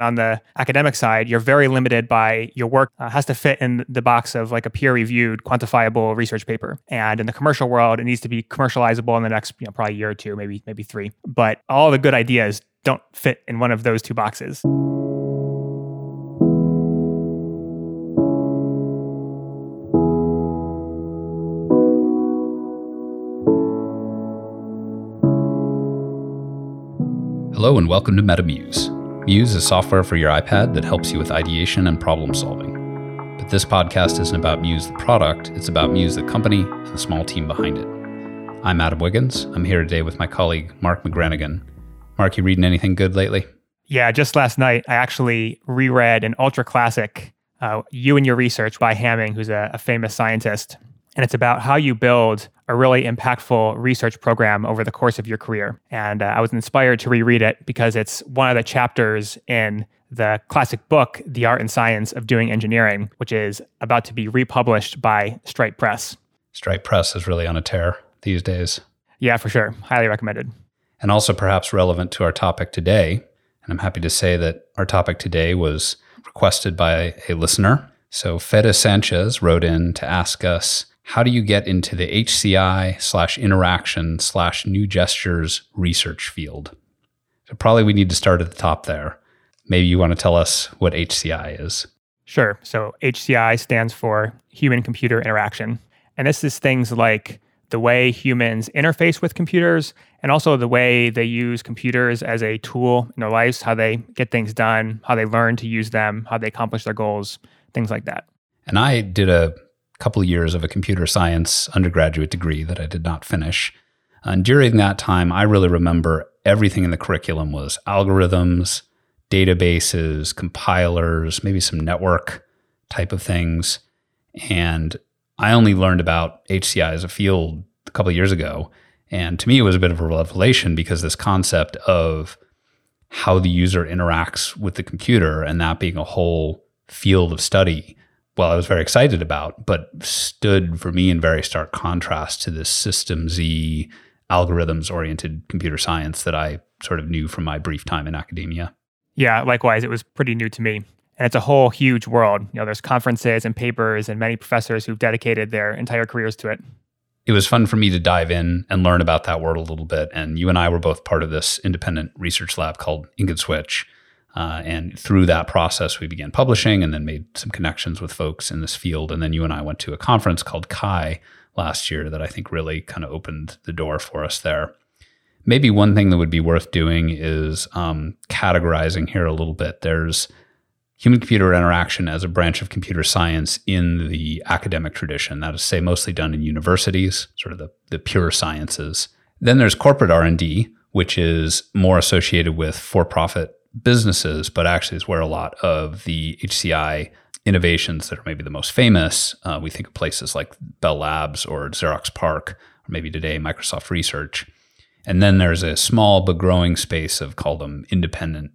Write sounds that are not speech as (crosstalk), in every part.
On the academic side, you're very limited by your work uh, has to fit in the box of like a peer-reviewed, quantifiable research paper. And in the commercial world, it needs to be commercializable in the next, you know, probably year or two, maybe maybe three. But all the good ideas don't fit in one of those two boxes. Hello and welcome to MetaMuse. Muse is software for your iPad that helps you with ideation and problem solving. But this podcast isn't about Muse the product, it's about Muse the company and the small team behind it. I'm Adam Wiggins. I'm here today with my colleague Mark McGranaghan. Mark, you reading anything good lately? Yeah, just last night I actually reread an ultra classic, uh, You and Your Research by Hamming, who's a, a famous scientist. And it's about how you build a really impactful research program over the course of your career. And uh, I was inspired to reread it because it's one of the chapters in the classic book, The Art and Science of Doing Engineering, which is about to be republished by Stripe Press. Stripe Press is really on a tear these days. Yeah, for sure. Highly recommended. And also perhaps relevant to our topic today. And I'm happy to say that our topic today was requested by a listener. So Fede Sanchez wrote in to ask us how do you get into the HCI slash interaction slash new gestures research field? So probably we need to start at the top there. Maybe you want to tell us what HCI is. Sure. So HCI stands for human computer interaction. And this is things like the way humans interface with computers and also the way they use computers as a tool in their lives, how they get things done, how they learn to use them, how they accomplish their goals, things like that. And I did a couple of years of a computer science undergraduate degree that I did not finish. And during that time, I really remember everything in the curriculum was algorithms, databases, compilers, maybe some network type of things. And I only learned about HCI as a field a couple of years ago. And to me, it was a bit of a revelation because this concept of how the user interacts with the computer and that being a whole field of study well, I was very excited about, but stood for me in very stark contrast to this system Z algorithms oriented computer science that I sort of knew from my brief time in academia. Yeah, likewise, it was pretty new to me. And it's a whole huge world. You know, there's conferences and papers and many professors who've dedicated their entire careers to it. It was fun for me to dive in and learn about that world a little bit. And you and I were both part of this independent research lab called Ink and Switch uh, and through that process, we began publishing and then made some connections with folks in this field. And then you and I went to a conference called CHI last year that I think really kind of opened the door for us there. Maybe one thing that would be worth doing is um, categorizing here a little bit. There's human computer interaction as a branch of computer science in the academic tradition that is say mostly done in universities sort of the, the pure sciences then there's corporate r&d which is more associated with for-profit businesses, but actually is where a lot of the HCI innovations that are maybe the most famous. Uh, we think of places like Bell Labs or Xerox PARC, or maybe today Microsoft Research. And then there's a small but growing space of call them independent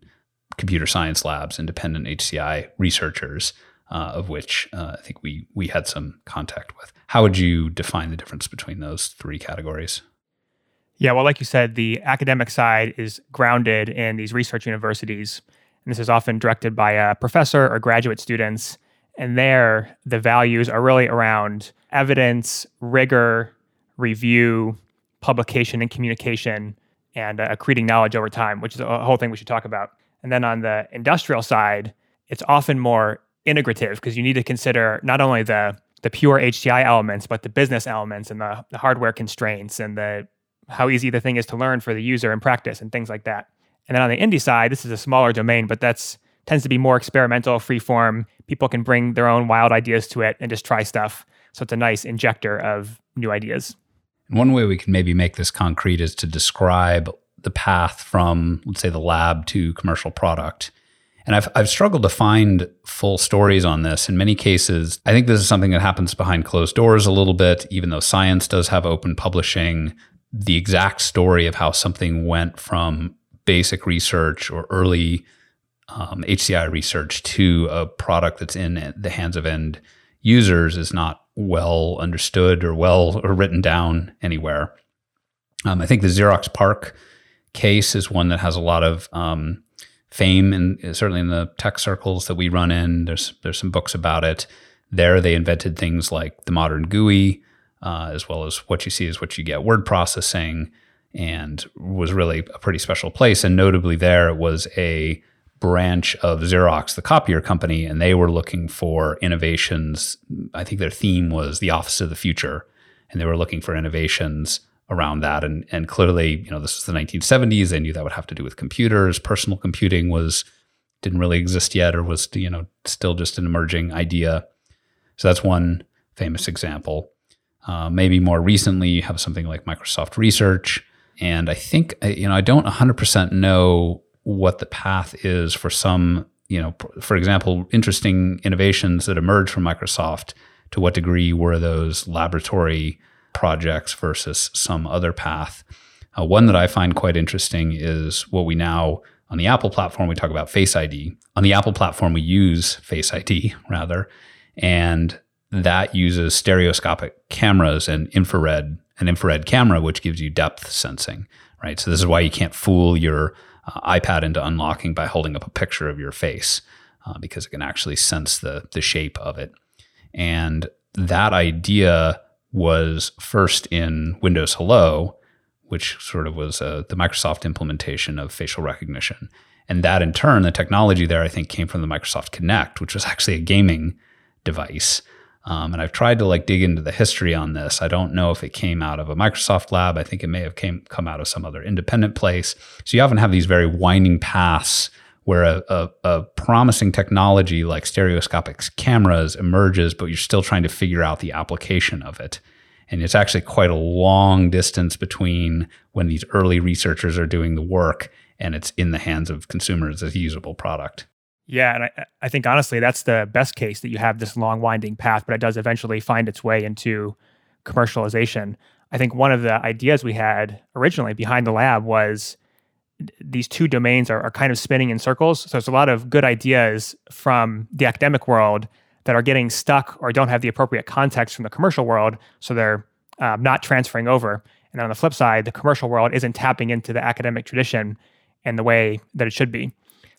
computer science labs, independent HCI researchers, uh, of which uh, I think we we had some contact with. How would you define the difference between those three categories? Yeah, well, like you said, the academic side is grounded in these research universities. And this is often directed by a professor or graduate students. And there, the values are really around evidence, rigor, review, publication, and communication, and uh, accreting knowledge over time, which is a whole thing we should talk about. And then on the industrial side, it's often more integrative because you need to consider not only the the pure HCI elements, but the business elements and the, the hardware constraints and the how easy the thing is to learn for the user and practice and things like that. And then on the indie side, this is a smaller domain, but that's tends to be more experimental, free form. People can bring their own wild ideas to it and just try stuff. So it's a nice injector of new ideas. One way we can maybe make this concrete is to describe the path from, let's say, the lab to commercial product. And I've, I've struggled to find full stories on this. In many cases, I think this is something that happens behind closed doors a little bit, even though science does have open publishing the exact story of how something went from basic research or early um, HCI research to a product that's in the hands of end users is not well understood or well or written down anywhere. Um, I think the Xerox PARC case is one that has a lot of um, fame, and certainly in the tech circles that we run in. There's there's some books about it. There, they invented things like the modern GUI, uh, as well as what you see is what you get word processing, and was really a pretty special place. And notably, there was a branch of Xerox, the copier company, and they were looking for innovations. I think their theme was the office of the future, and they were looking for innovations around that. And and clearly, you know, this was the 1970s. They knew that would have to do with computers. Personal computing was didn't really exist yet, or was you know still just an emerging idea. So that's one famous example. Uh, maybe more recently, you have something like Microsoft Research, and I think uh, you know I don't 100% know what the path is for some, you know, for example, interesting innovations that emerge from Microsoft. To what degree were those laboratory projects versus some other path? Uh, one that I find quite interesting is what we now on the Apple platform we talk about Face ID. On the Apple platform we use Face ID (laughs) rather, and that uses stereoscopic cameras and infrared an infrared camera which gives you depth sensing, right? So this is why you can't fool your uh, iPad into unlocking by holding up a picture of your face uh, because it can actually sense the the shape of it. And that idea was first in Windows Hello, which sort of was uh, the Microsoft implementation of facial recognition. And that in turn, the technology there, I think, came from the Microsoft Kinect, which was actually a gaming device. Um, and I've tried to like dig into the history on this. I don't know if it came out of a Microsoft lab. I think it may have came come out of some other independent place. So you often have these very winding paths where a, a, a promising technology like stereoscopic cameras emerges, but you're still trying to figure out the application of it. And it's actually quite a long distance between when these early researchers are doing the work and it's in the hands of consumers as a usable product. Yeah, and I, I think honestly that's the best case that you have this long winding path, but it does eventually find its way into commercialization. I think one of the ideas we had originally behind the lab was these two domains are, are kind of spinning in circles. So there's a lot of good ideas from the academic world that are getting stuck or don't have the appropriate context from the commercial world. So they're um, not transferring over. And on the flip side, the commercial world isn't tapping into the academic tradition in the way that it should be.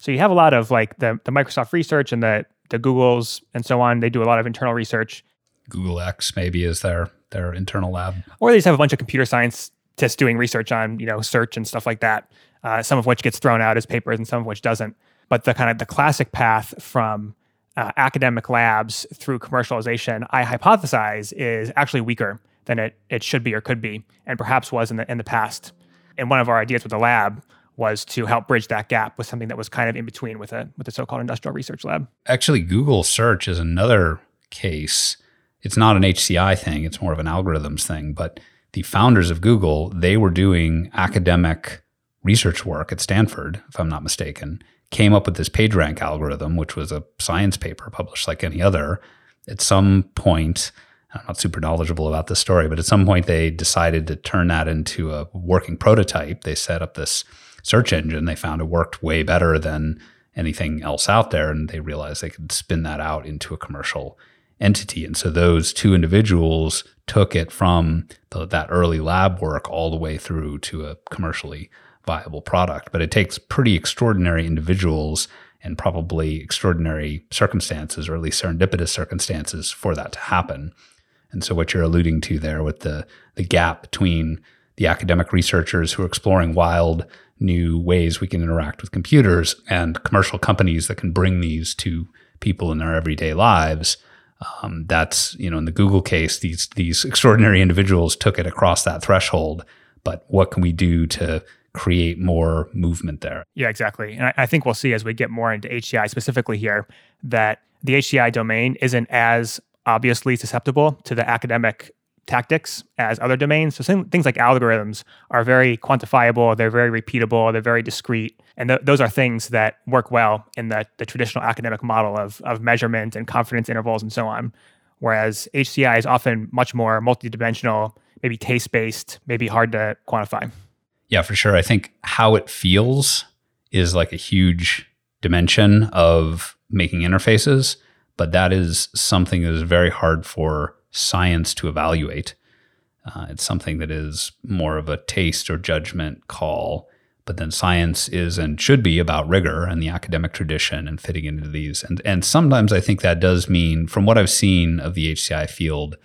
So you have a lot of like the, the Microsoft research and the the Googles and so on. They do a lot of internal research. Google X maybe is their their internal lab, or they just have a bunch of computer science just doing research on you know search and stuff like that. Uh, some of which gets thrown out as papers and some of which doesn't. But the kind of the classic path from uh, academic labs through commercialization, I hypothesize, is actually weaker than it it should be or could be, and perhaps was in the in the past. And one of our ideas with the lab was to help bridge that gap with something that was kind of in between with a with the so-called industrial research lab. Actually, Google search is another case. It's not an HCI thing, it's more of an algorithms thing, but the founders of Google, they were doing academic research work at Stanford, if I'm not mistaken, came up with this PageRank algorithm, which was a science paper published like any other. At some point, I'm not super knowledgeable about this story, but at some point they decided to turn that into a working prototype. They set up this search engine, they found it worked way better than anything else out there. And they realized they could spin that out into a commercial entity. And so those two individuals took it from the, that early lab work all the way through to a commercially viable product. But it takes pretty extraordinary individuals and probably extraordinary circumstances, or at least serendipitous circumstances, for that to happen. And so what you're alluding to there with the the gap between the academic researchers who are exploring wild new ways we can interact with computers and commercial companies that can bring these to people in their everyday lives. Um, that's you know in the Google case, these these extraordinary individuals took it across that threshold. But what can we do to create more movement there? Yeah, exactly. And I, I think we'll see as we get more into HCI specifically here that the HCI domain isn't as obviously susceptible to the academic tactics as other domains. So things like algorithms are very quantifiable, they're very repeatable, they're very discrete. And th- those are things that work well in the, the traditional academic model of, of measurement and confidence intervals and so on. Whereas HCI is often much more multidimensional, maybe taste based, maybe hard to quantify. Yeah, for sure. I think how it feels is like a huge dimension of making interfaces, but that is something that is very hard for science to evaluate. Uh, it's something that is more of a taste or judgment call. but then science is and should be about rigor and the academic tradition and fitting into these. And and sometimes I think that does mean, from what I've seen of the HCI field,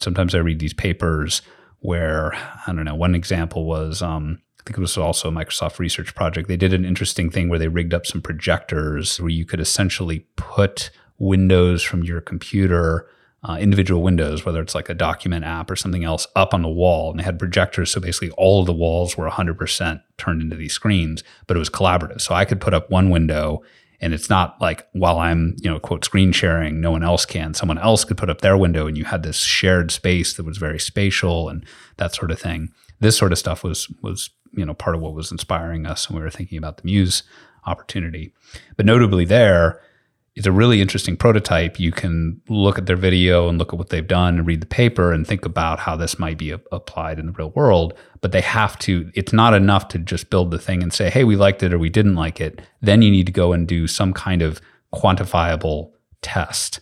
sometimes I read these papers where I don't know. One example was um, I think it was also a Microsoft research project. They did an interesting thing where they rigged up some projectors where you could essentially put windows from your computer uh, individual windows, whether it's like a document app or something else, up on the wall. And they had projectors. So basically, all of the walls were 100% turned into these screens, but it was collaborative. So I could put up one window and it's not like while I'm, you know, quote, screen sharing, no one else can. Someone else could put up their window and you had this shared space that was very spatial and that sort of thing. This sort of stuff was, was, you know, part of what was inspiring us when we were thinking about the Muse opportunity. But notably there, it's a really interesting prototype. You can look at their video and look at what they've done and read the paper and think about how this might be a- applied in the real world. But they have to, it's not enough to just build the thing and say, hey, we liked it or we didn't like it. Then you need to go and do some kind of quantifiable test.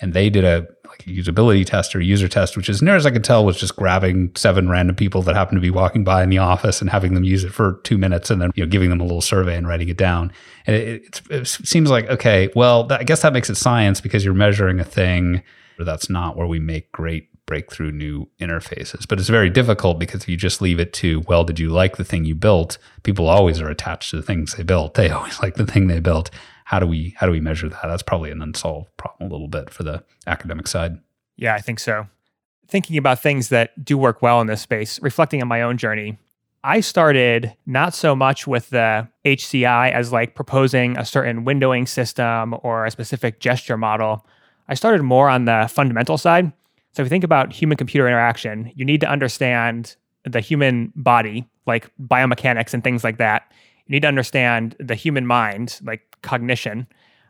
And they did a like usability test or user test, which as near as I could tell was just grabbing seven random people that happened to be walking by in the office and having them use it for two minutes and then you know giving them a little survey and writing it down. And it, it, it seems like okay, well, that, I guess that makes it science because you're measuring a thing. But that's not where we make great breakthrough new interfaces. But it's very difficult because if you just leave it to, well, did you like the thing you built? People always are attached to the things they built. They (laughs) always like the thing they built how do we how do we measure that? That's probably an unsolved problem a little bit for the academic side. Yeah, I think so. Thinking about things that do work well in this space, reflecting on my own journey, I started not so much with the HCI as like proposing a certain windowing system or a specific gesture model. I started more on the fundamental side. So if you think about human computer interaction, you need to understand the human body, like biomechanics and things like that. You need to understand the human mind, like cognition.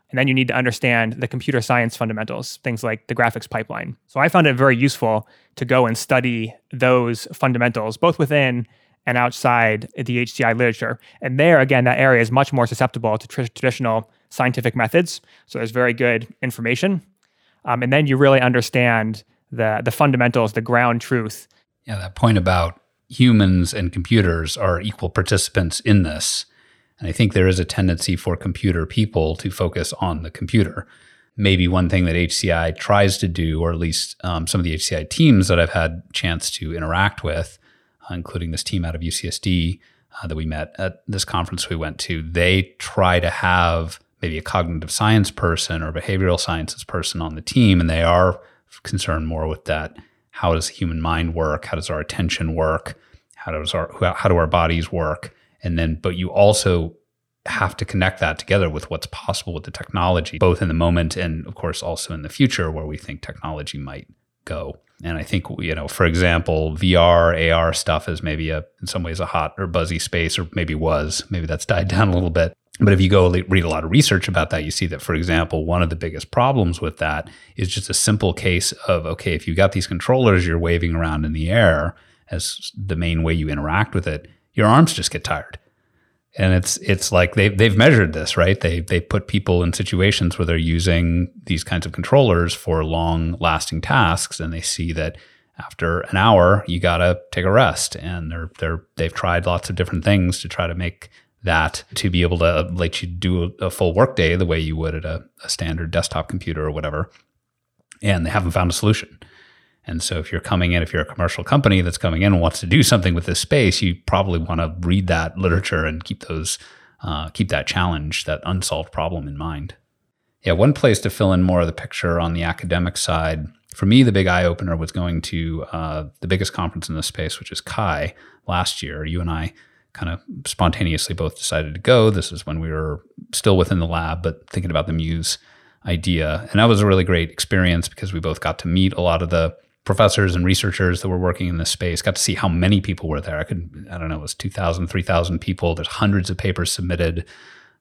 And then you need to understand the computer science fundamentals, things like the graphics pipeline. So I found it very useful to go and study those fundamentals, both within and outside the HCI literature. And there, again, that area is much more susceptible to tr- traditional scientific methods. So there's very good information. Um, and then you really understand the, the fundamentals, the ground truth. Yeah, that point about humans and computers are equal participants in this and I think there is a tendency for computer people to focus on the computer. Maybe one thing that HCI tries to do, or at least um, some of the HCI teams that I've had chance to interact with, uh, including this team out of UCSD uh, that we met at this conference we went to, they try to have maybe a cognitive science person or behavioral sciences person on the team, and they are concerned more with that. How does the human mind work? How does our attention work? How does our how do our bodies work? And then, but you also have to connect that together with what's possible with the technology, both in the moment and, of course, also in the future where we think technology might go. And I think, you know, for example, VR, AR stuff is maybe a, in some ways, a hot or buzzy space, or maybe was. Maybe that's died (laughs) down a little bit. But if you go read a lot of research about that, you see that, for example, one of the biggest problems with that is just a simple case of okay, if you got these controllers you're waving around in the air as the main way you interact with it, your arms just get tired. And it's it's like they they've measured this, right? They they put people in situations where they're using these kinds of controllers for long lasting tasks and they see that after an hour you got to take a rest and they're they're they've tried lots of different things to try to make that to be able to let you do a, full workday the way you would at a, a standard desktop computer or whatever and they haven't found a solution and so if you're coming in, if you're a commercial company that's coming in and wants to do something with this space, you probably want to read that literature and keep those, uh, keep that challenge, that unsolved problem in mind. Yeah, one place to fill in more of the picture on the academic side, for me, the big eye opener was going to uh, the biggest conference in this space, which is CHI last year. You and I kind of spontaneously both decided to go. This is when we were still within the lab, but thinking about the Muse idea. And that was a really great experience because we both got to meet a lot of the professors and researchers that were working in this space got to see how many people were there. I could, I don't know, it was 2,000, 3,000 people. There's hundreds of papers submitted,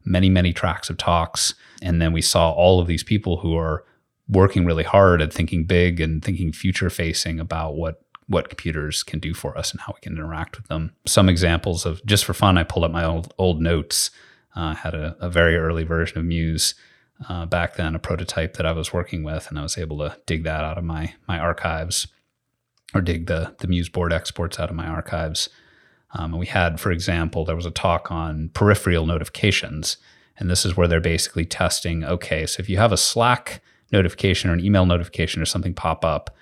many, many tracks of talks. And then we saw all of these people who are working really hard and thinking big and thinking future facing about what what computers can do for us and how we can interact with them. Some examples of just for fun, I pulled up my old old notes. Uh, had a, a, very early version of Muse uh, back then, a prototype that I was working with, and I was able to dig that out of my my archives, or dig the the Muse board exports out of my archives. Um, and we had, for example, there was a talk on peripheral notifications. And this is where they're basically testing okay, so if you have a Slack notification or an email notification or something pop up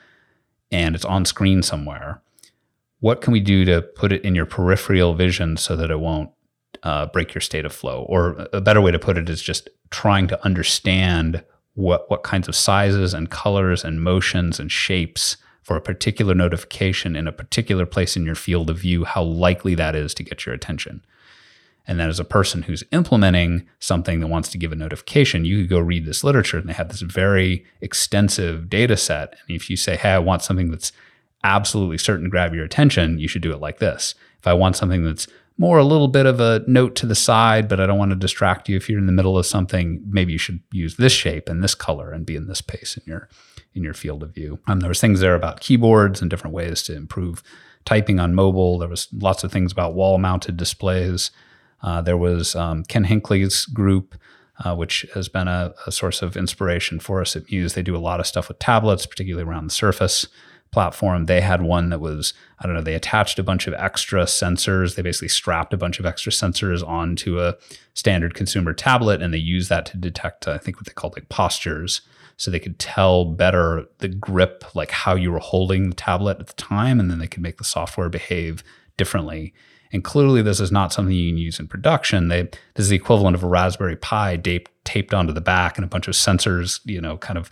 and it's on screen somewhere, what can we do to put it in your peripheral vision so that it won't uh, break your state of flow? Or a better way to put it is just trying to understand what, what kinds of sizes and colors and motions and shapes for a particular notification in a particular place in your field of view, how likely that is to get your attention. And then as a person who's implementing something that wants to give a notification, you could go read this literature and they have this very extensive data set. And if you say, hey, I want something that's absolutely certain to grab your attention, you should do it like this. If I want something that's more a little bit of a note to the side, but I don't want to distract you if you're in the middle of something, maybe you should use this shape and this color and be in this pace in your in your field of view. Um, there was things there about keyboards and different ways to improve typing on mobile. There was lots of things about wall mounted displays. Uh, there was um, Ken Hinckley's group, uh, which has been a, a, source of inspiration for us at Muse. They do a lot of stuff with tablets, particularly around the Surface platform. They had one that was, I don't know, they attached a bunch of extra sensors. They basically strapped a bunch of extra sensors onto a standard consumer tablet and they used that to detect, I think, what they called like postures. So they could tell better the grip, like how you were holding the tablet at the time, and then they could make the software behave differently. And clearly, this is not something you can use in production. They, this is the equivalent of a Raspberry Pi taped, onto the back and a bunch of sensors, you know, kind of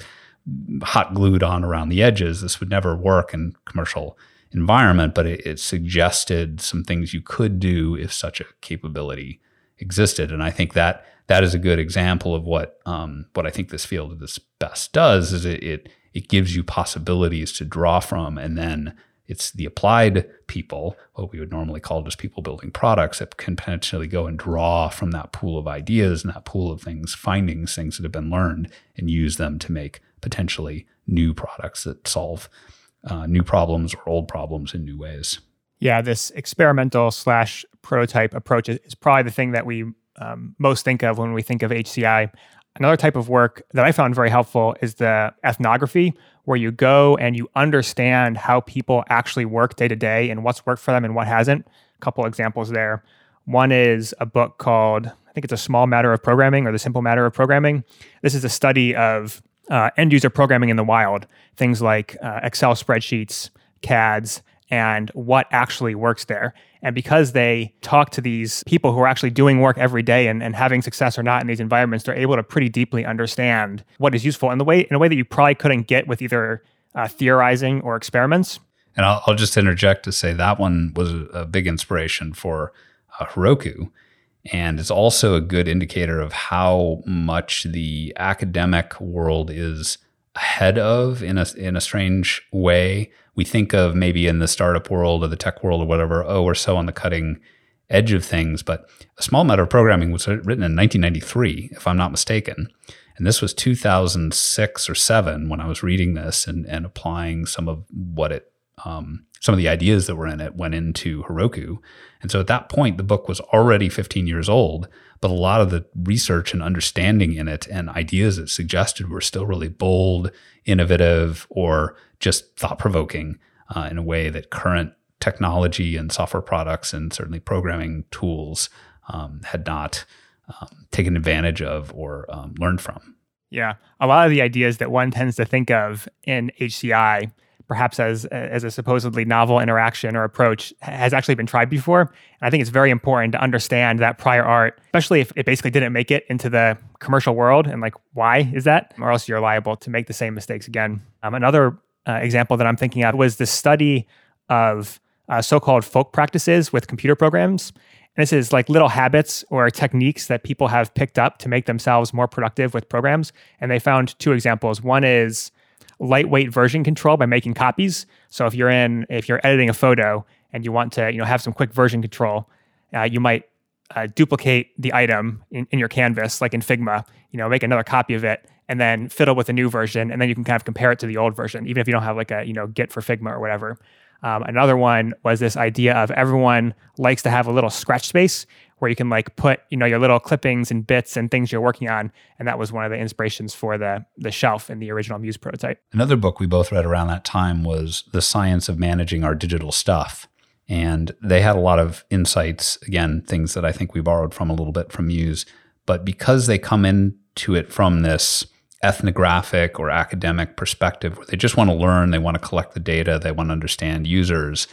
hot glued on around the edges. This would never work in commercial environment, but it, it suggested some things you could do if such a capability existed. And I think that that is a good example of what um, what I think this field of this best does is it, it it gives you possibilities to draw from, and then it's the applied people, what we would normally call just people building products, that can potentially go and draw from that pool of ideas and that pool of things, findings, things that have been learned, and use them to make potentially new products that solve uh, new problems or old problems in new ways. Yeah, this experimental slash prototype approach is probably the thing that we um, most think of when we think of HCI. Another type of work that I found very helpful is the ethnography, where you go and you understand how people actually work day to day and what's worked for them and what hasn't. A couple examples there. One is a book called, I think it's A Small Matter of Programming or The Simple Matter of Programming. This is a study of uh, end user programming in the wild, things like uh, Excel spreadsheets, CADs, and what actually works there. And because they talk to these people who are actually doing work every day and, and having success or not in these environments, they're able to pretty deeply understand what is useful in the way in a way that you probably couldn't get with either uh, theorizing or experiments. And I'll, I'll, just interject to say that one was a big inspiration for uh, Heroku. And it's also a good indicator of how much the academic world is ahead of in a in a strange way. We think of maybe in the startup world or the tech world or whatever, oh, we're so on the cutting edge of things. But a small matter of programming was written in 1993, if I'm not mistaken. And this was 2006 or seven when I was reading this and, and applying some of what it, um, some of the ideas that were in it went into Heroku. And so at that point, the book was already 15 years old, but a lot of the research and understanding in it and ideas it suggested were still really bold, innovative, or just thought provoking uh, in a way that current technology and software products and certainly programming tools um, had not um, taken advantage of or um, learned from. Yeah. A lot of the ideas that one tends to think of in HCI perhaps as as a supposedly novel interaction or approach has actually been tried before. And I think it's very important to understand that prior art, especially if it basically didn't make it into the commercial world, and like why is that, or else you're liable to make the same mistakes again. Um, another uh, example that I'm thinking of was the study of uh, so-called folk practices with computer programs. And this is like little habits or techniques that people have picked up to make themselves more productive with programs. And they found two examples. One is lightweight version control by making copies. So if you're in, if you're editing a photo and you want to, you know, have some quick version control, uh, you might uh, duplicate the item in, in your canvas, like in Figma. You know, make another copy of it and then fiddle with a new version, and then you can kind of compare it to the old version, even if you don't have like a you know Git for Figma or whatever. Um, another one was this idea of everyone likes to have a little scratch space where you can like put you know your little clippings and bits and things you're working on and that was one of the inspirations for the the shelf in the original muse prototype another book we both read around that time was the science of managing our digital stuff And they had a lot of insights, again, things that I think we borrowed from a little bit from Muse. But because they come into it from this ethnographic or academic perspective where they just want to learn, they want to collect the data, they want to understand users,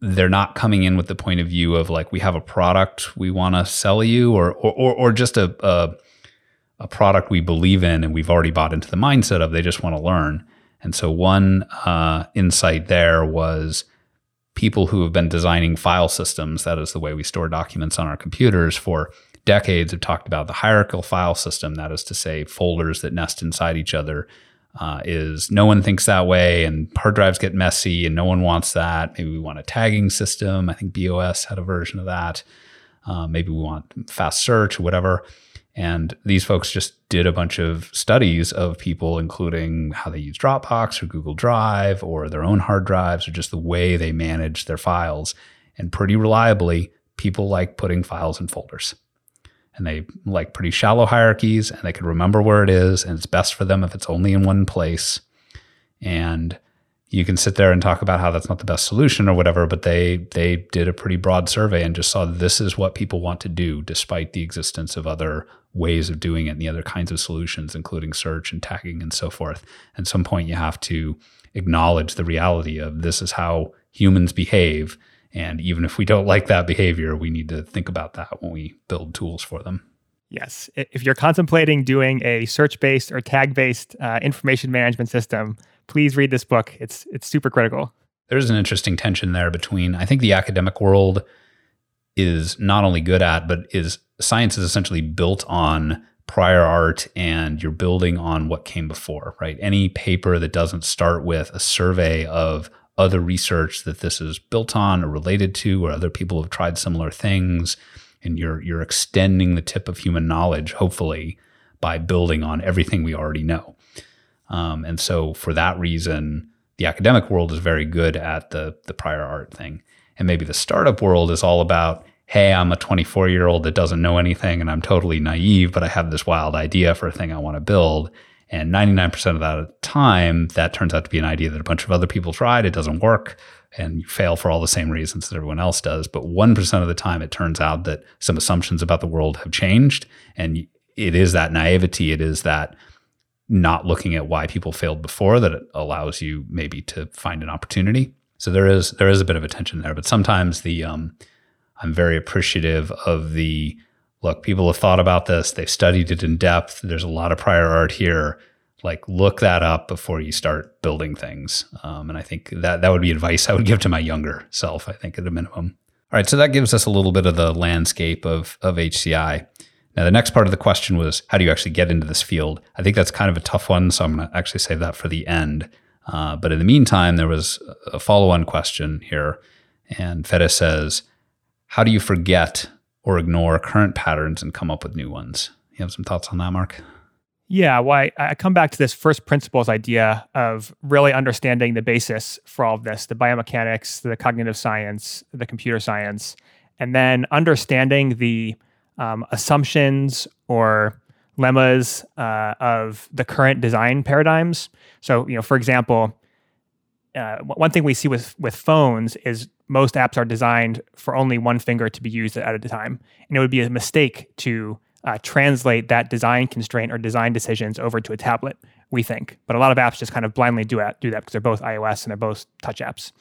they're not coming in with the point of view of like, we have a product we want to sell you or, or, or, or just a, a, a product we believe in and we've already bought into the mindset of they just want to learn. And so one uh, insight there was people who have been designing file systems, that is the way we store documents on our computers for decades, have talked about the hierarchical file system, that is to say, folders that nest inside each other. Uh, is no one thinks that way, and hard drives get messy, and no one wants that. Maybe we want a tagging system. I think BeOS had a version of that. Uh, maybe we want fast search whatever. And these folks just did a bunch of studies of people, including how they use Dropbox or Google Drive or their own hard drives or just the way they manage their files. And pretty reliably, people like putting files in folders. And they like pretty shallow hierarchies and they can remember where it is. And it's best for them if it's only in one place. And you can sit there and talk about how that's not the best solution or whatever, but they they did a pretty broad survey and just saw this is what people want to do, despite the existence of other ways of doing it and the other kinds of solutions, including search and tagging and so forth. At some point, you have to acknowledge the reality of this is how humans behave. And even if we don't like that behavior, we need to think about that when we build tools for them. Yes. If you're contemplating doing a search based or tag based uh, information management system, please read this book. It's it's super critical. There's an interesting tension there between I think the academic world is not only good at but is science is essentially built on prior art and you're building on what came before, right? Any paper that doesn't start with a survey of other research that this is built on or related to or other people have tried similar things and you're you're extending the tip of human knowledge hopefully by building on everything we already know. Um, and so for that reason, the academic world is very good at the the prior art thing. And maybe the startup world is all about, hey, I'm a 24 year old that doesn't know anything and I'm totally naive, but I have this wild idea for a thing I want to build. And 99% of that time, that turns out to be an idea that a bunch of other people tried. It doesn't work and you fail for all the same reasons that everyone else does. But 1% of the time, it turns out that some assumptions about the world have changed. And it is that naivety, it is that not looking at why people failed before that allows you maybe to find an opportunity. So there is there is a bit of a tension there, but sometimes the um, I'm very appreciative of the look. People have thought about this, they've studied it in depth. There's a lot of prior art here. Like look that up before you start building things. Um, and I think that that would be advice I would give to my younger self. I think at a minimum. All right, so that gives us a little bit of the landscape of of HCI. Now, the next part of the question was how do you actually get into this field? I think that's kind of a tough one, so I'm going to actually save that for the end. Uh, but in the meantime, there was a follow on question here. And Fede says, How do you forget or ignore current patterns and come up with new ones? You have some thoughts on that, Mark? Yeah, well, I, I, come back to this first principles idea of really understanding the basis for all of this the biomechanics, the cognitive science, the computer science, and then understanding the um, assumptions or lemmas uh, of the current design paradigms. So, you know, for example, uh, one thing we see with with phones is most apps are designed for only one finger to be used at a time, and it would be a mistake to uh, translate that design constraint or design decisions over to a tablet. We think, but a lot of apps just kind of blindly do that do that because they're both iOS and they're both touch apps.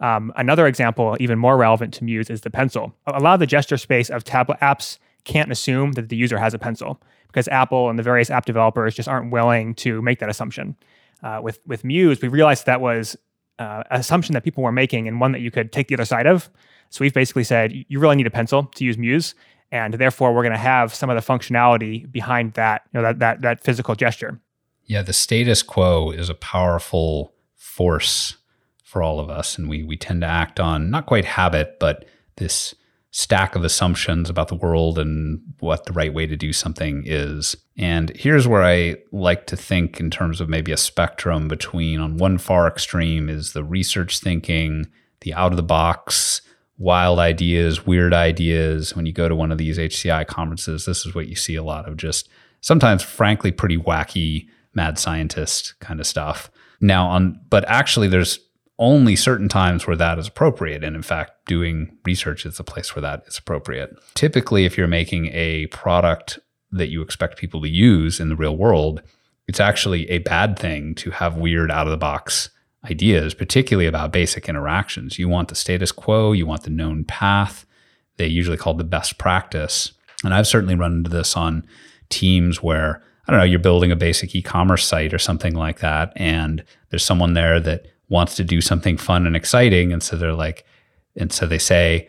Um, another example, even more relevant to Muse, is the pencil. A lot of the gesture space of tablet apps can't assume that the user has a pencil because Apple and the various app developers just aren't willing to make that assumption. Uh, with with Muse, we realized that was uh, assumption that people were making and one that you could take the other side of. So we've basically said you really need a pencil to use Muse, and therefore we're going to have some of the functionality behind that, you know, that that that physical gesture. Yeah, the status quo is a powerful force for all of us, and we we tend to act on not quite habit, but this stack of assumptions about the world and what the right way to do something is. And here's where I like to think in terms of maybe a spectrum between on one far extreme is the research thinking, the out of the box, wild ideas, weird ideas. When you go to one of these HCI conferences, this is what you see a lot of just sometimes frankly pretty wacky mad scientist kind of stuff. Now on but actually there's only certain times where that is appropriate. And in fact, doing research is the place where that is appropriate. Typically, if you're making a product that you expect people to use in the real world, it's actually a bad thing to have weird out of the box ideas, particularly about basic interactions. You want the status quo, you want the known path. They usually call the best practice. And I've certainly run into this on teams where, I don't know, you're building a basic e commerce site or something like that. And there's someone there that wants to do something fun and exciting. And so they're like, and so they say,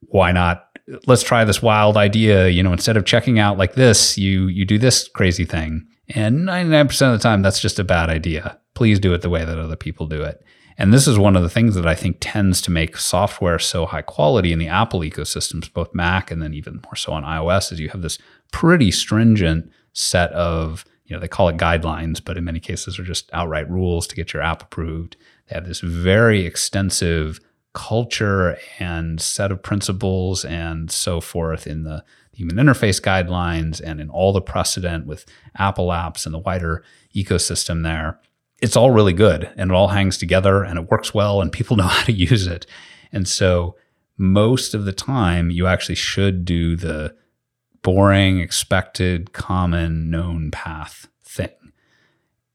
why not? Let's try this wild idea. You know, instead of checking out like this, you you do this crazy thing. And 99% of the time, that's just a bad idea. Please do it the way that other people do it. And this is one of the things that I think tends to make software so high quality in the Apple ecosystems, both Mac and then even more so on iOS, is you have this pretty stringent set of you know, they call it guidelines, but in many cases are just outright rules to get your app approved. They have this very extensive culture and set of principles and so forth in the human interface guidelines and in all the precedent with Apple apps and the wider ecosystem there. It's all really good and it all hangs together and it works well and people (laughs) know how to use it. And so most of the time you actually should do the boring, expected, common, known path thing.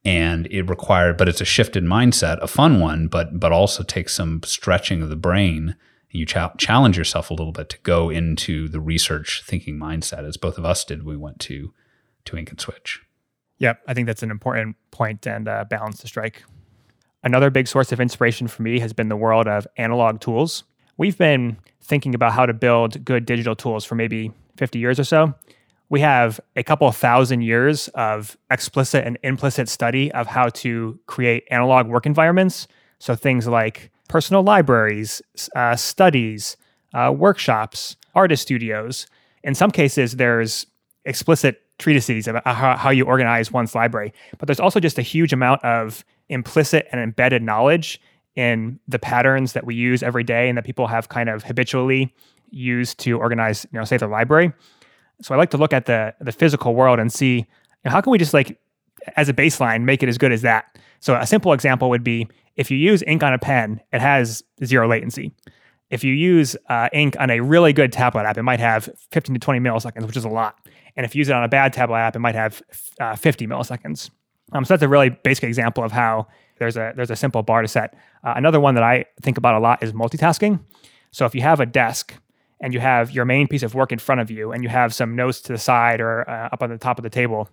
And it required, but it's a shifted mindset, a fun one, but but also takes some stretching of the brain. You ch- challenge yourself a little bit to go into the research thinking mindset, as both of us did. We went to to Ink and Switch. Yep, I think that's an important point and uh, balance to strike. Another big source of inspiration for me has been the world of analog tools. We've been thinking about how to build good digital tools for maybe 50 years or so, we have a couple thousand years of explicit and implicit study of how to create analog work environments. So things like personal libraries, uh, studies, uh, workshops, artist studios. In some cases, there's explicit treatises about how, how you organize one's library, but there's also just a huge amount of implicit and embedded knowledge in the patterns that we use every day and that people have kind of habitually used to organize, you know, say their library. So I like to look at the the physical world and see you know, how can we just like as a baseline make it as good as that. So a simple example would be if you use ink on a pen, it has zero latency. If you use uh, ink on a really good tablet app, it might have 15 to 20 milliseconds, which is a lot. And if you use it on a bad tablet app, it might have uh, 50 milliseconds. Um, so that's a really basic example of how there's a there's a simple bar to set. Uh, another one that I think about a lot is multitasking. So if you have a desk and you have your main piece of work in front of you and you have some notes to the side or uh, up on the top of the table,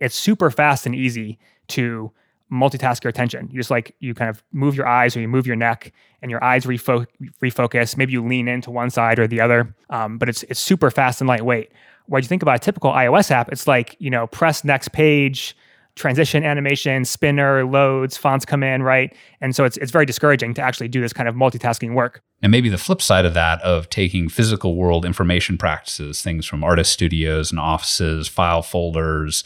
it's super fast and easy to multitask your attention. You just like you kind of move your eyes or you move your neck and your eyes refo- refocus. Maybe you lean into one side or the other, um, but it's it's super fast and lightweight. When you think about a typical iOS app, it's like you know press next page, transition animation, spinner, loads, fonts come in, right? And so it's it's very discouraging to actually do this kind of multitasking work. And maybe the flip side of that of taking physical world information practices, things from artist studios and offices, file folders,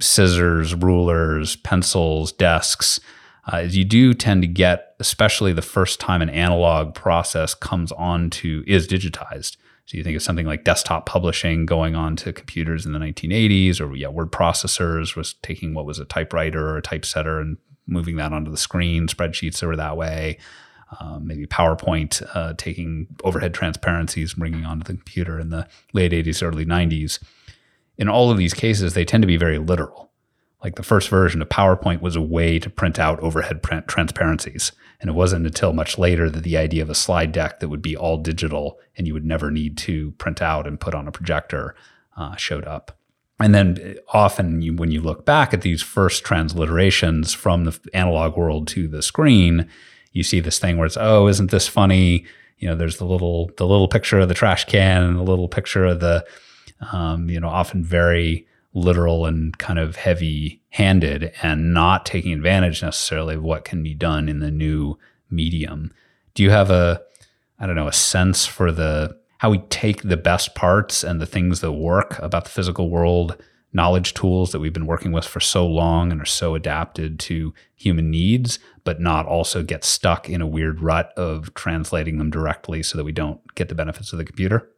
scissors, rulers, pencils, desks, uh, you do tend to get, especially the first time an analog process comes on to is digitized so you think of something like desktop publishing going on to computers in the 1980s, or yeah, word processors was taking what was a typewriter or a typesetter and moving that onto the screen. Spreadsheets were that way. Um, maybe PowerPoint uh, taking overhead transparencies, bringing onto the computer in the late 80s, early 90s. In all of these cases, they tend to be very literal. Like the first version of PowerPoint was a way to print out overhead print transparencies. And it wasn't until much later that the idea of a slide deck that would be all digital and you would never need to print out and put on a projector uh, showed up. And then often, you, when you look back at these first transliterations from the analog world to the screen, you see this thing where it's, oh, isn't this funny? You know, there's the little the little picture of the trash can and the little picture of the, um, you know, often very literal and kind of heavy handed and not taking advantage necessarily of what can be done in the new medium. Do you have a, I don't know, a sense for the, how we take the best parts and the things that work about the physical world, knowledge tools that we've been working with for so long and are so adapted to human needs, but not also get stuck in a weird rut of translating them directly so that we don't get the benefits of the computer?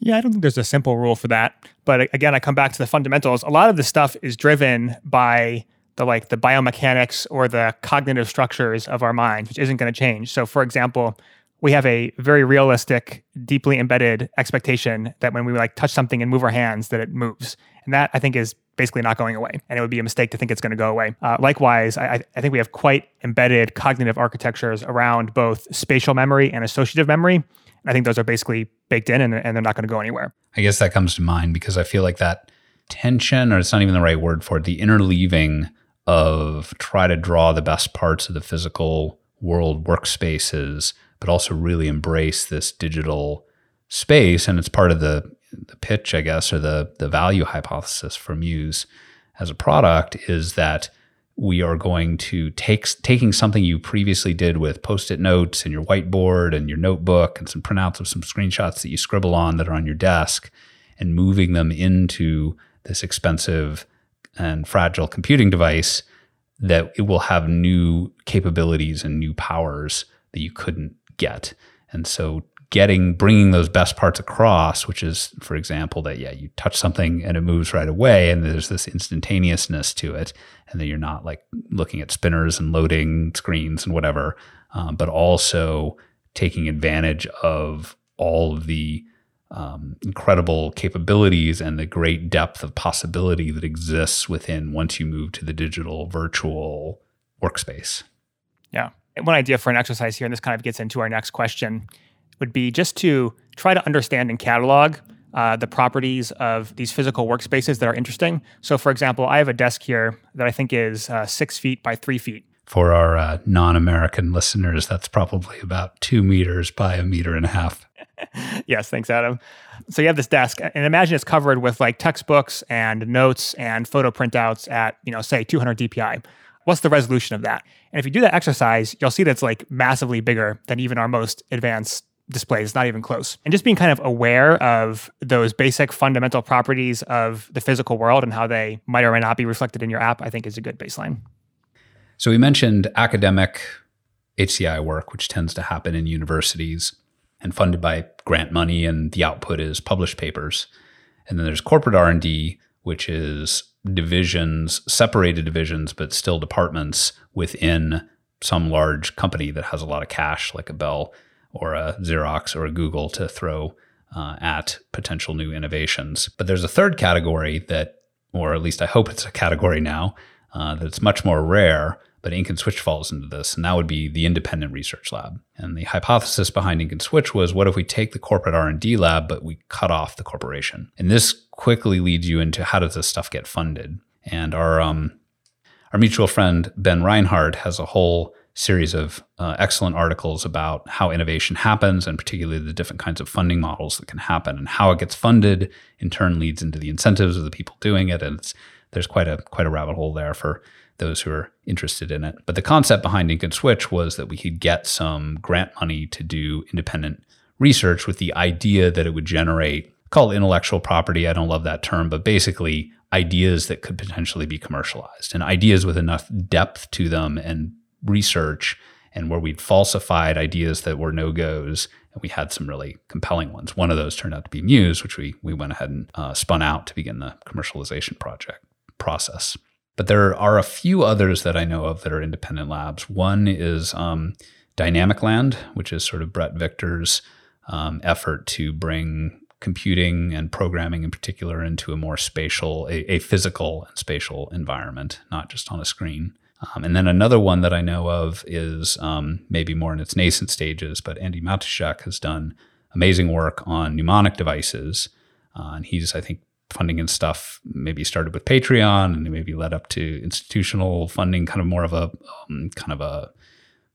Yeah, I don't think there's a simple rule for that. But again, I come back to the fundamentals. A lot of the stuff is driven by the like the biomechanics or the cognitive structures of our minds, which isn't going to change. So, for example, we have a very realistic, deeply embedded expectation that when we like touch something and move our hands, that it moves, and that I think is basically not going away. And it would be a mistake to think it's going to go away. Uh, likewise, I, I, think we have quite embedded cognitive architectures around both spatial memory and associative memory. I think those are basically baked in and, and they're not going to go anywhere. I guess that comes to mind because I feel like that tension, or it's not even the right word for it, the interleaving of try to draw the best parts of the physical world workspaces, but also really embrace this digital space. And it's part of the, the pitch, I guess, or the, the value hypothesis for Muse as a product is that we are going to take taking something you previously did with post-it notes and your whiteboard and your notebook and some printouts of some screenshots that you scribble on that are on your desk and moving them into this expensive and fragile computing device that it will have new capabilities and new powers that you couldn't get. And so getting bringing those best parts across which is for example that yeah you touch something and it moves right away and there's this instantaneousness to it and then you're not like looking at spinners and loading screens and whatever um, but also taking advantage of all of the um, incredible capabilities and the great depth of possibility that exists within once you move to the digital virtual workspace. Yeah. One idea for an exercise here, and this kind of gets into our next question, would be just to try to understand and catalog uh, the properties of these physical workspaces that are interesting. So, for example, I have a desk here that I think is uh, six feet by three feet. For our uh, non American listeners, that's probably about two meters by a meter and a half. (laughs) yes, thanks, Adam. So you have this desk, and imagine it's covered with like textbooks and notes and photo printouts at, you know, say 200 DPI. What's the resolution of that? And if you do that exercise, you'll see that it's like massively bigger than even our most advanced displays. It's not even close. And just being kind of aware of those basic fundamental properties of the physical world and how they might or might not be reflected in your app, I think is a good baseline. So we mentioned academic HCI work, which tends to happen in universities and funded by grant money and the output is published papers and then there's corporate r&d which is divisions separated divisions but still departments within some large company that has a lot of cash like a bell or a xerox or a google to throw uh, at potential new innovations but there's a third category that or at least i hope it's a category now uh, that's much more rare but Ink and Switch falls into this, and that would be the independent research lab. And the hypothesis behind Ink and Switch was, what if we take the corporate R&D lab, but we cut off the corporation? And this quickly leads you into how does this stuff get funded? And our um, our mutual friend Ben Reinhardt has a whole series of uh, excellent articles about how innovation happens and particularly the different kinds of funding models that can happen and how it gets funded in turn leads into the incentives of the people doing it and there's quite a quite a rabbit hole there for those who are interested in it. But the concept behind Ink and Switch was that we could get some grant money to do independent research with the idea that it would generate, call it intellectual property. I don't love that term, but basically ideas that could potentially be commercialized and ideas with enough depth to them and research and where we'd falsified ideas that were no goes and we had some really compelling ones. One of those turned out to be Muse, which we we went ahead and uh, spun out to begin the commercialization project process. But there are a few others that I know of that are independent labs. One is um, Dynamicland, which is sort of Bret Victor's um, effort to bring computing and programming in particular into a more spatial, a, a physical and spatial environment, not just on a screen. Um, and then another one that I know of is um, maybe more in its nascent stages, but Andy Matuschak has done amazing work on mnemonic devices. Uh, and he's, I think, funding and stuff maybe started with Patreon and maybe led up to institutional funding, kind of more of a um, kind of a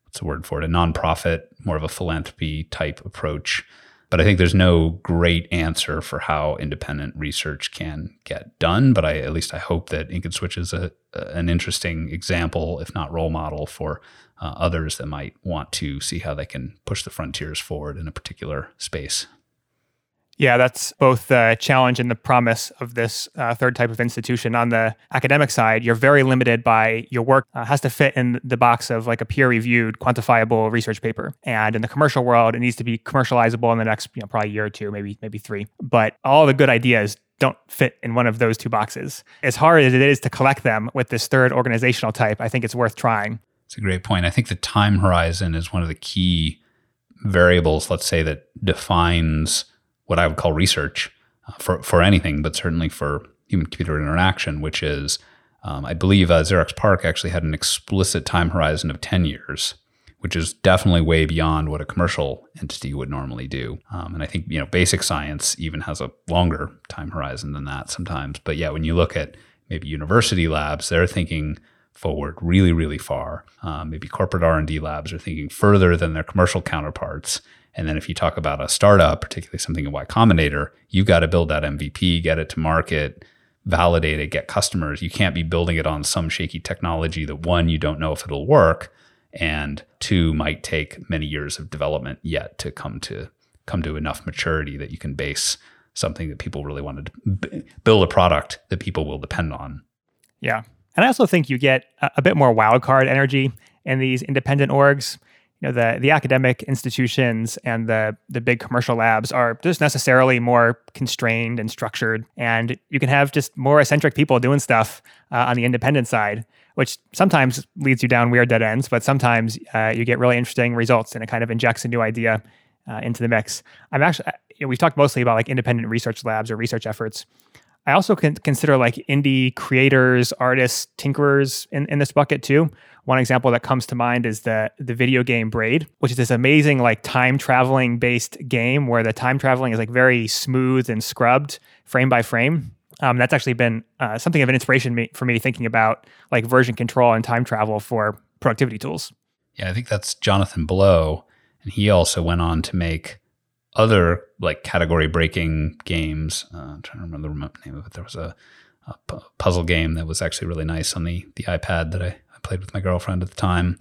what's the word for it, a nonprofit, more of a philanthropy type approach. But I think there's no great answer for how independent research can get done. But I at least I hope that Ink and Switch is a, an interesting example, if not role model, for uh, others that might want to see how they can push the frontiers forward in a particular space. Yeah, that's both the challenge and the promise of this uh, third type of institution. On the academic side, you're very limited by your work uh, has to fit in the box of like a peer-reviewed, quantifiable research paper. And in the commercial world, it needs to be commercializable in the next, you know, probably year or two, maybe maybe three. But all the good ideas don't fit in one of those two boxes. As hard as it is to collect them with this third organizational type, I think it's worth trying. It's a great point. I think the time horizon is one of the key variables, let's say, that defines what I would call research uh, for, for anything, but certainly for human computer interaction, which is, um, I believe uh, Xerox PARC actually had an explicit time horizon of 10 years, which is definitely way beyond what a commercial entity would normally do. Um, and I think, you know, basic science even has a longer time horizon than that sometimes. But yeah, when you look at maybe university labs, they're thinking forward really, really far. Um, maybe corporate R&D labs are thinking further than their commercial counterparts. And then if you talk about a startup, particularly something in Y Combinator, you've got to build that MVP, get it to market, validate it, get customers. You can't be building it on some shaky technology that one, you don't know if it'll work, and two, might take many years of development yet to come to come to enough maturity that you can base something that people really want to b- build a product that people will depend on. Yeah. And I also think you get a, a bit more wildcard energy in these independent orgs you know the the academic institutions and the the big commercial labs are just necessarily more constrained and structured and you can have just more eccentric people doing stuff uh, on the independent side which sometimes leads you down weird dead ends but sometimes uh, you get really interesting results and it kind of injects a new idea uh, into the mix i'm actually you know, we've talked mostly about like independent research labs or research efforts I also can consider like indie creators, artists, tinkerers in, in this bucket too. One example that comes to mind is the the video game Braid, which is this amazing like time traveling based game where the time traveling is like very smooth and scrubbed frame by frame. Um, that's actually been uh, something of an inspiration me, for me thinking about like version control and time travel for productivity tools. Yeah, I think that's Jonathan Blow, and he also went on to make other like category breaking games. Uh, I'm trying to remember the name of it. There was a, puzzle game that was actually really nice on the the iPad that I, I played with my girlfriend at the time.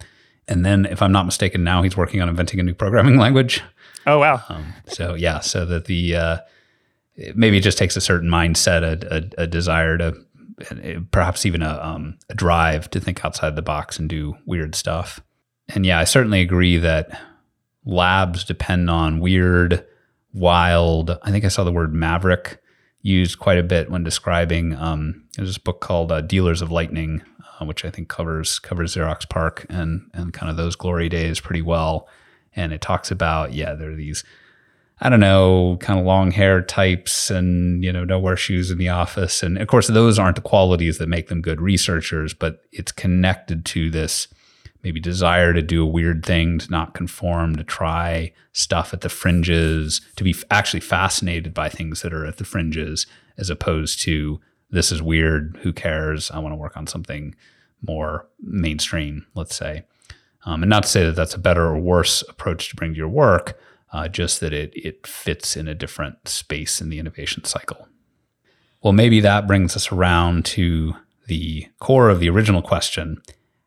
And then, if I'm not mistaken, now he's working on inventing a new programming (laughs) language. Oh wow! Um, so yeah, so that the uh, maybe it just takes a certain mindset, a, a, a desire to perhaps even a, um, a drive to think outside the box and do weird stuff. And yeah, I certainly agree that labs depend on weird, wild. I think I saw the word maverick used quite a bit when describing. Um, there's this book called uh, Dealers of Lightning, uh, which I think covers covers Xerox PARC and and kind of those glory days pretty well. And it talks about yeah, there are these. I don't know, kind of long hair types and, you know, no wear shoes in the office. And of course, those aren't the qualities that make them good researchers, but it's connected to this maybe desire to do a weird thing, to not conform, to try stuff at the fringes, to be actually fascinated by things that are at the fringes, as opposed to this is weird, who cares? I want to work on something more mainstream, let's say. Um, and not to say that that's a better or worse approach to bring to your work, uh, just that it it fits in a different space in the innovation cycle. Well, maybe that brings us around to the core of the original question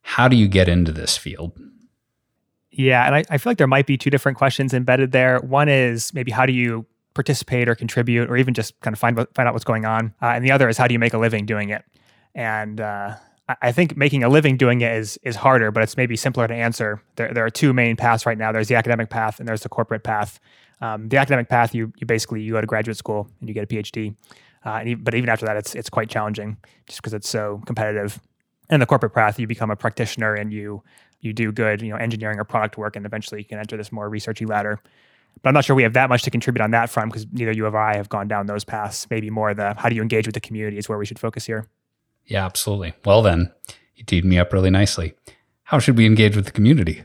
how do you get into this field? Yeah, and I, I feel like there might be two different questions embedded there. One is maybe how do you participate or contribute or even just kind of find find out what's going on, uh, and the other is how do you make a living doing it. And uh, I think making a living doing it is is harder, but it's maybe simpler to answer. There, there are two main paths right now. There's the academic path and there's the corporate path. Um, the academic path, you you basically you go to graduate school and you get a PhD, uh, and, but even after that, it's it's quite challenging just because it's so competitive in the corporate path, you become a practitioner and you you do good, you know, engineering or product work, and eventually you can enter this more researchy ladder. But I'm not sure we have that much to contribute on that front because neither you or I have gone down those paths. Maybe more the how do you engage with the community is where we should focus here. Yeah, absolutely. Well, then you teed me up really nicely. How should we engage with the community?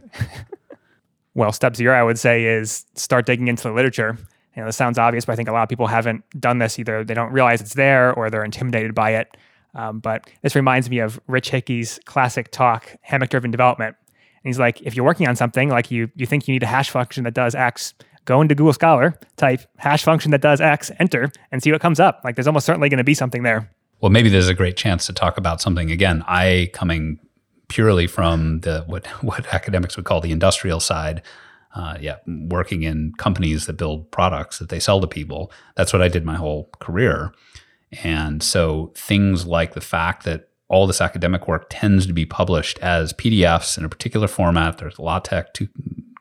(laughs) well, step zero, I would say, is start digging into the literature. You know, this sounds obvious, but I think a lot of people haven't done this either. They don't realize it's there or they're intimidated by it. Um, but this reminds me of Rich Hickey's classic talk, hammock driven development. And he's like, if you're working on something like you you think you need a hash function that does X, go into Google Scholar, type hash function that does X, enter, and see what comes up. Like there's almost certainly going to be something there. Well, maybe there's a great chance to talk about something again. I coming purely from the what (laughs) what academics would call the industrial side. uh, yeah, working in companies that build products that they sell to people. That's what I did my whole career. And so things like the fact that all this academic work tends to be published as PDFs in a particular format. There's LaTeX two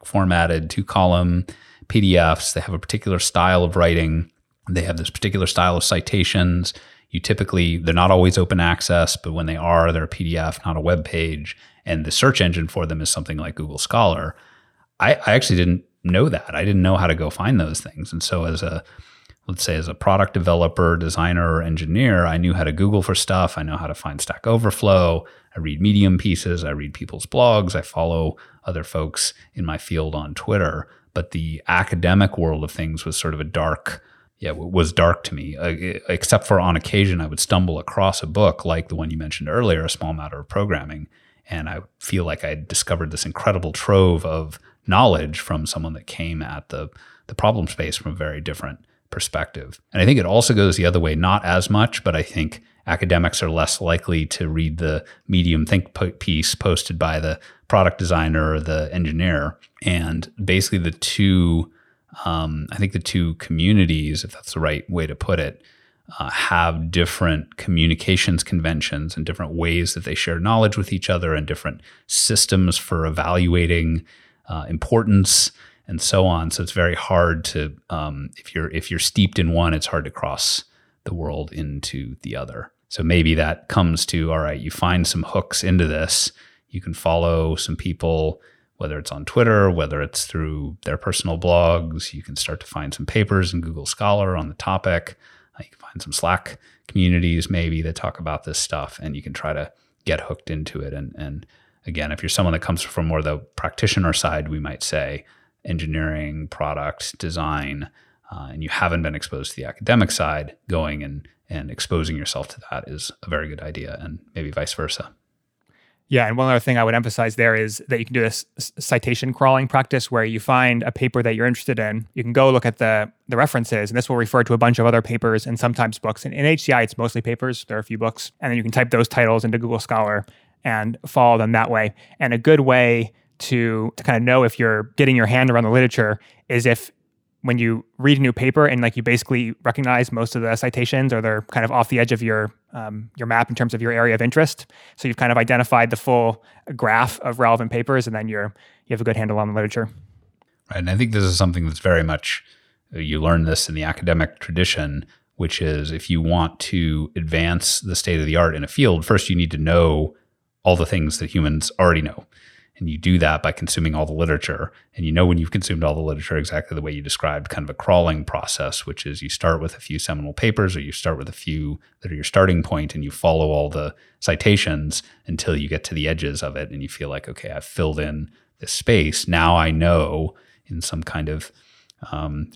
formatted, two column PDFs. They have a particular style of writing. They have this particular style of citations. You typically, they're not always open access, but when they are, they're a PDF, not a web page. And the search engine for them is something like Google Scholar. I, I actually didn't know that. I didn't know how to go find those things. And so as a let's say as a product developer, designer, or engineer, I knew how to Google for stuff. I know how to find Stack Overflow. I read Medium pieces. I read people's blogs. I follow other folks in my field on Twitter. But the academic world of things was sort of a dark, yeah, was dark to me. Except for on occasion, I would stumble across a book like the one you mentioned earlier, A Small Matter of Programming. And I feel like I discovered this incredible trove of knowledge from someone that came at the the problem space from a very different perspective. And I think it also goes the other way, not as much, but I think academics are less likely to read the medium think piece posted by the product designer or the engineer. And basically, the two, um, I think the two communities, if that's the right way to put it, uh, have different communications conventions and different ways that they share knowledge with each other and different systems for evaluating uh, importance and so on. So it's very hard to um, if you're if you're steeped in one, it's hard to cross the world into the other. So maybe that comes to all right. You find some hooks into this. You can follow some people, whether it's on Twitter, whether it's through their personal blogs. You can start to find some papers in Google Scholar on the topic. Uh, you can find some Slack communities maybe that talk about this stuff, and you can try to get hooked into it. And and again, if you're someone that comes from more the practitioner side, we might say engineering, product, design, uh, and you haven't been exposed to the academic side, going and and exposing yourself to that is a very good idea, and maybe vice versa. Yeah, and one other thing I would emphasize there is that you can do this citation crawling practice where you find a paper that you're interested in. You can go look at the the references, and this will refer to a bunch of other papers and sometimes books. And in HCI, it's mostly papers. There are a few books, and then you can type those titles into Google Scholar and follow them that way. And a good way to to kind of know if you're getting your hand around the literature is if when you read a new paper and like you basically recognize most of the citations or they're kind of off the edge of your um, your map in terms of your area of interest. So you've kind of identified the full graph of relevant papers and then you're you have a good handle on the literature. Right and i think this is something that's very much you learn this in the academic tradition which is if you want to advance the state of the art in a field first you need to know all the things that humans already know and you do that by consuming all the literature. And you know when you've consumed all the literature exactly the way you described, kind of a crawling process, which is you start with a few seminal papers or you start with a few that are your starting point and you follow all the citations until you get to the edges of it and you feel like, okay, I've filled in this space. Now I know in some kind of um,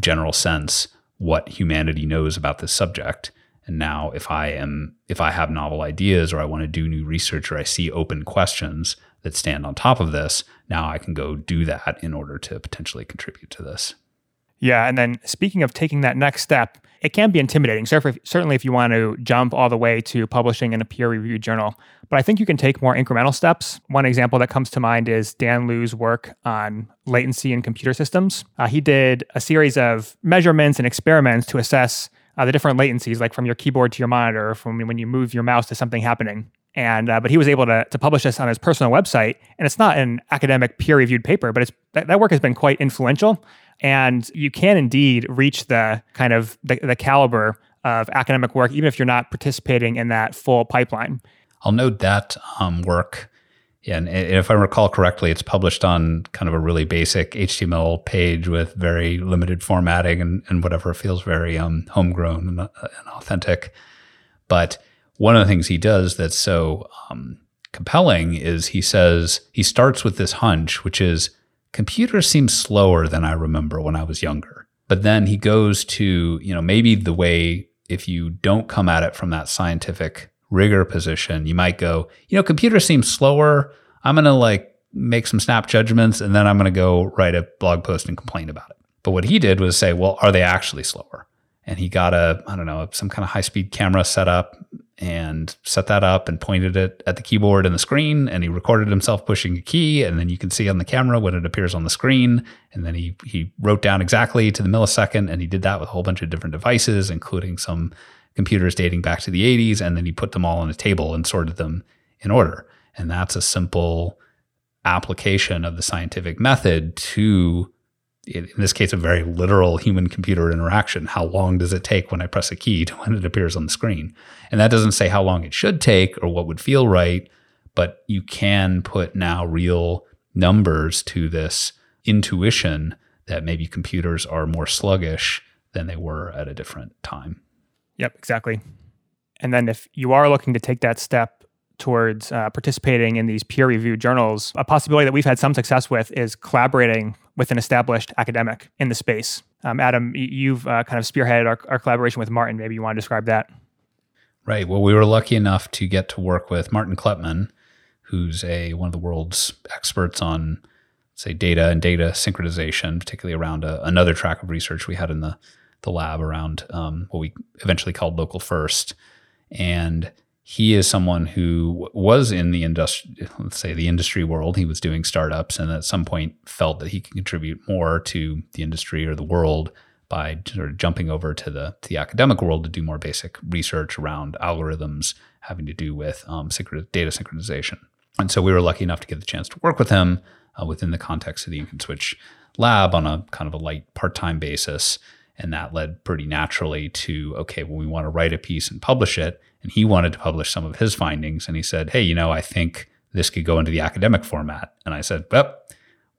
general sense what humanity knows about this subject. And now if I am if I have novel ideas or I want to do new research or I see open questions, that stand on top of this. Now I can go do that in order to potentially contribute to this. Yeah. And then speaking of taking that next step, it can be intimidating. certainly, if you want to jump all the way to publishing in a peer reviewed journal. But I think you can take more incremental steps. One example that comes to mind is Dan Luu's work on latency in computer systems. Uh, he did a series of measurements and experiments to assess uh, the different latencies, like from your keyboard to your monitor, from when you move your mouse to something happening and uh, but he was able to, to publish this on his personal website. And it's not an academic peer reviewed paper but it's that, that work has been quite influential. And you can indeed reach the kind of the, the caliber of academic work even if you're not participating in that full pipeline. I'll note that um, work. And if I recall correctly, it's published on kind of a really basic HTML page with very limited formatting and, and whatever feels very um, homegrown and, uh, and authentic. But one of the things he does that's so um, compelling is he says he starts with this hunch, which is computers seem slower than I remember when I was younger. But then he goes to, you know, maybe the way if you don't come at it from that scientific rigor position, you might go, you know, computers seem slower. I'm going to like make some snap judgments and then I'm going to go write a blog post and complain about it. But what he did was say, well, are they actually slower? And he got a, I don't know, some kind of high speed camera set up and set that up and pointed it at the keyboard and the screen and he recorded himself pushing a key and then you can see on the camera when it appears on the screen and then he he wrote down exactly to the millisecond and he did that with a whole bunch of different devices including some computers dating back to the 80s and then he put them all on a table and sorted them in order. And that's a simple application of the scientific method to in this case, a very literal human computer interaction. How long does it take when I press a key to (laughs) when it appears on the screen? And that doesn't say how long it should take or what would feel right, but you can put now real numbers to this intuition that maybe computers are more sluggish than they were at a different time. Yep, exactly. And then if you are looking to take that step towards uh, participating in these peer reviewed journals, a possibility that we've had some success with is collaborating with an established academic in the space. Um, Adam, you've uh, kind of spearheaded our, our collaboration with Martin. Maybe you want to describe that. Right. Well, we were lucky enough to get to work with Martin Kleppmann, who's a one of the world's experts on, say, data and data synchronization, particularly around a, another track of research we had in the the lab around um, what we eventually called local first. And he is someone who was in the industry, let's say the industry world. He was doing startups and at some point felt that he could contribute more to the industry or the world by sort of jumping over to the, to the academic world to do more basic research around algorithms having to do with um, data synchronization. And so we were lucky enough to get the chance to work with him uh, within the context of the Ink and Switch lab on a kind of a light part time basis. And that led pretty naturally to okay, well, we want to write a piece and publish it and he wanted to publish some of his findings. And he said, Hey, you know, I think this could go into the academic format. And I said, Well,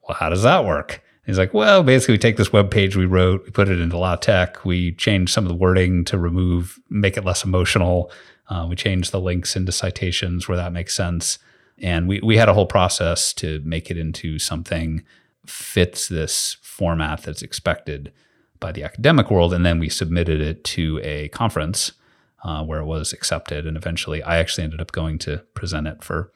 well how does that work? And he's like, Well, basically, we take this web page we wrote, we put it into LaTeX, we change some of the wording to remove, make it less emotional. Uh, we change the links into citations where that makes sense. And we, we had a whole process to make it into something fits this format that's expected by the academic world. And then we submitted it to a conference uh, where it was accepted. And eventually, I actually ended up going to present it for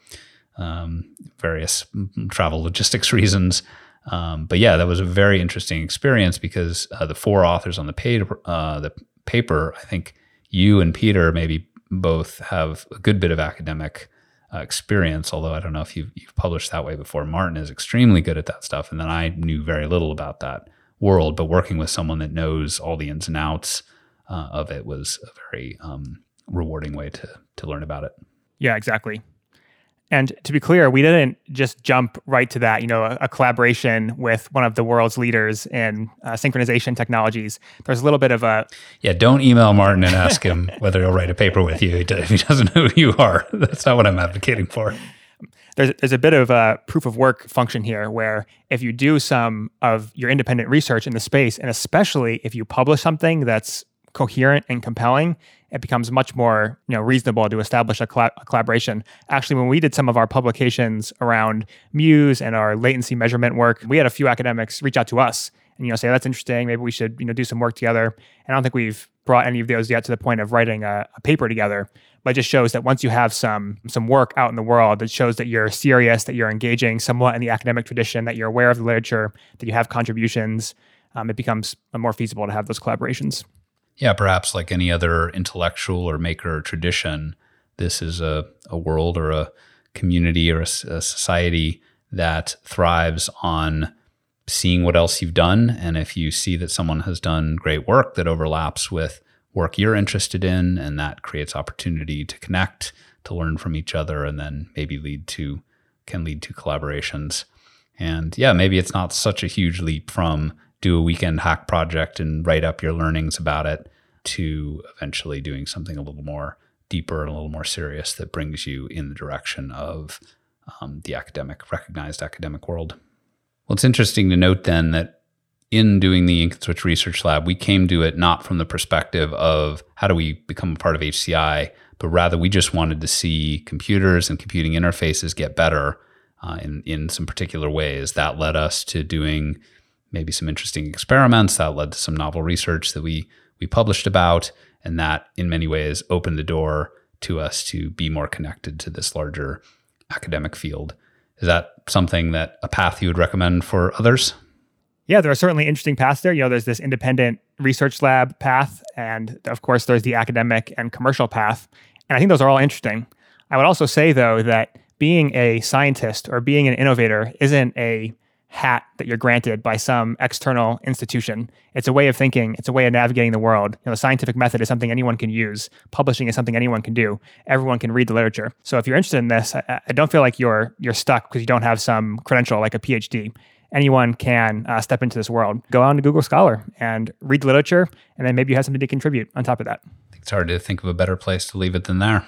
um, various travel logistics (laughs) reasons. Um, but yeah, that was a very interesting experience because uh, the four authors on the paper, uh, the paper, I think you and Peter maybe both have a good bit of academic uh, experience. Although I don't know if you've, you've published that way before. Martin is extremely good at that stuff, and then I knew very little about that world. But working with someone that knows all the ins and outs uh, of it was a very um, rewarding way to to learn about it. Yeah, exactly. And to be clear, we didn't just jump right to that. You know, a, a collaboration with one of the world's leaders in uh, synchronization technologies. There's a little bit of a yeah. Don't email Martin and ask him (laughs) whether he'll write a paper with you if he doesn't know who you are. (laughs) That's not what I'm advocating for. There's, there's a bit of a proof of work function here where if you do some of your independent research in the space, and especially if you publish something that's coherent and compelling, it becomes much more you know reasonable to establish a, a, collaboration. Actually, when we did some of our publications around Muse and our latency measurement work, we had a few academics reach out to us and you know say that's interesting. Maybe we should you know do some work together. And I don't think we've brought any of those yet to the point of writing a, a paper together. But it just shows that once you have some some work out in the world, it shows that you're serious, that you're engaging somewhat in the academic tradition, that you're aware of the literature, that you have contributions. Um, it becomes more feasible to have those collaborations. Yeah, perhaps like any other intellectual or maker tradition, this is a, a world or a community or a, a society that thrives on seeing what else you've done. And if you see that someone has done great work that overlaps with work you're interested in, and that creates opportunity to connect, to learn from each other, and then maybe lead to can lead to collaborations. And yeah, maybe it's not such a huge leap from do a weekend hack project and write up your learnings about it to eventually doing something a little more deeper and a little more serious that brings you in the direction of um, the academic, recognized academic world. Well, it's interesting to note then that in doing the Ink Switch Research Lab, we came to it not from the perspective of how do we become a part of HCI, but rather we just wanted to see computers and computing interfaces get better uh, in, in some particular ways. That led us to doing maybe some interesting experiments. That led to some novel research that we we published about, and that in many ways opened the door to us to be more connected to this larger academic field. Is that something that a path you would recommend for others? Yeah, there are certainly interesting paths there. You know, there's this independent research lab path, and of course, there's the academic and commercial path. And I think those are all interesting. I would also say, though, that being a scientist or being an innovator isn't a hat that you're granted by some external institution. It's a way of thinking, it's a way of navigating the world. You know, the scientific method is something anyone can use. Publishing is something anyone can do. Everyone can read the literature. So if you're interested in this, I, I don't feel like you're you're stuck because you don't have some credential like a PhD. Anyone can uh, step into this world. Go on to Google Scholar and read the literature, and then maybe you have something to contribute on top of that. It's hard to think of a better place to leave it than there.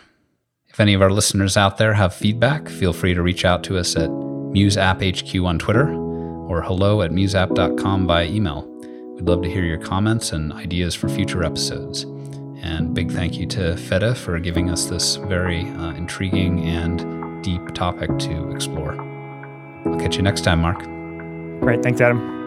If any of our listeners out there have feedback, feel free to reach out to us at MuseAppHQ on Twitter or hello at museapp.com by email. We'd love to hear your comments and ideas for future episodes. And big thank you to Feta for giving us this very uh, intriguing and deep topic to explore. I'll catch you next time, Mark. Great. Thanks, Adam.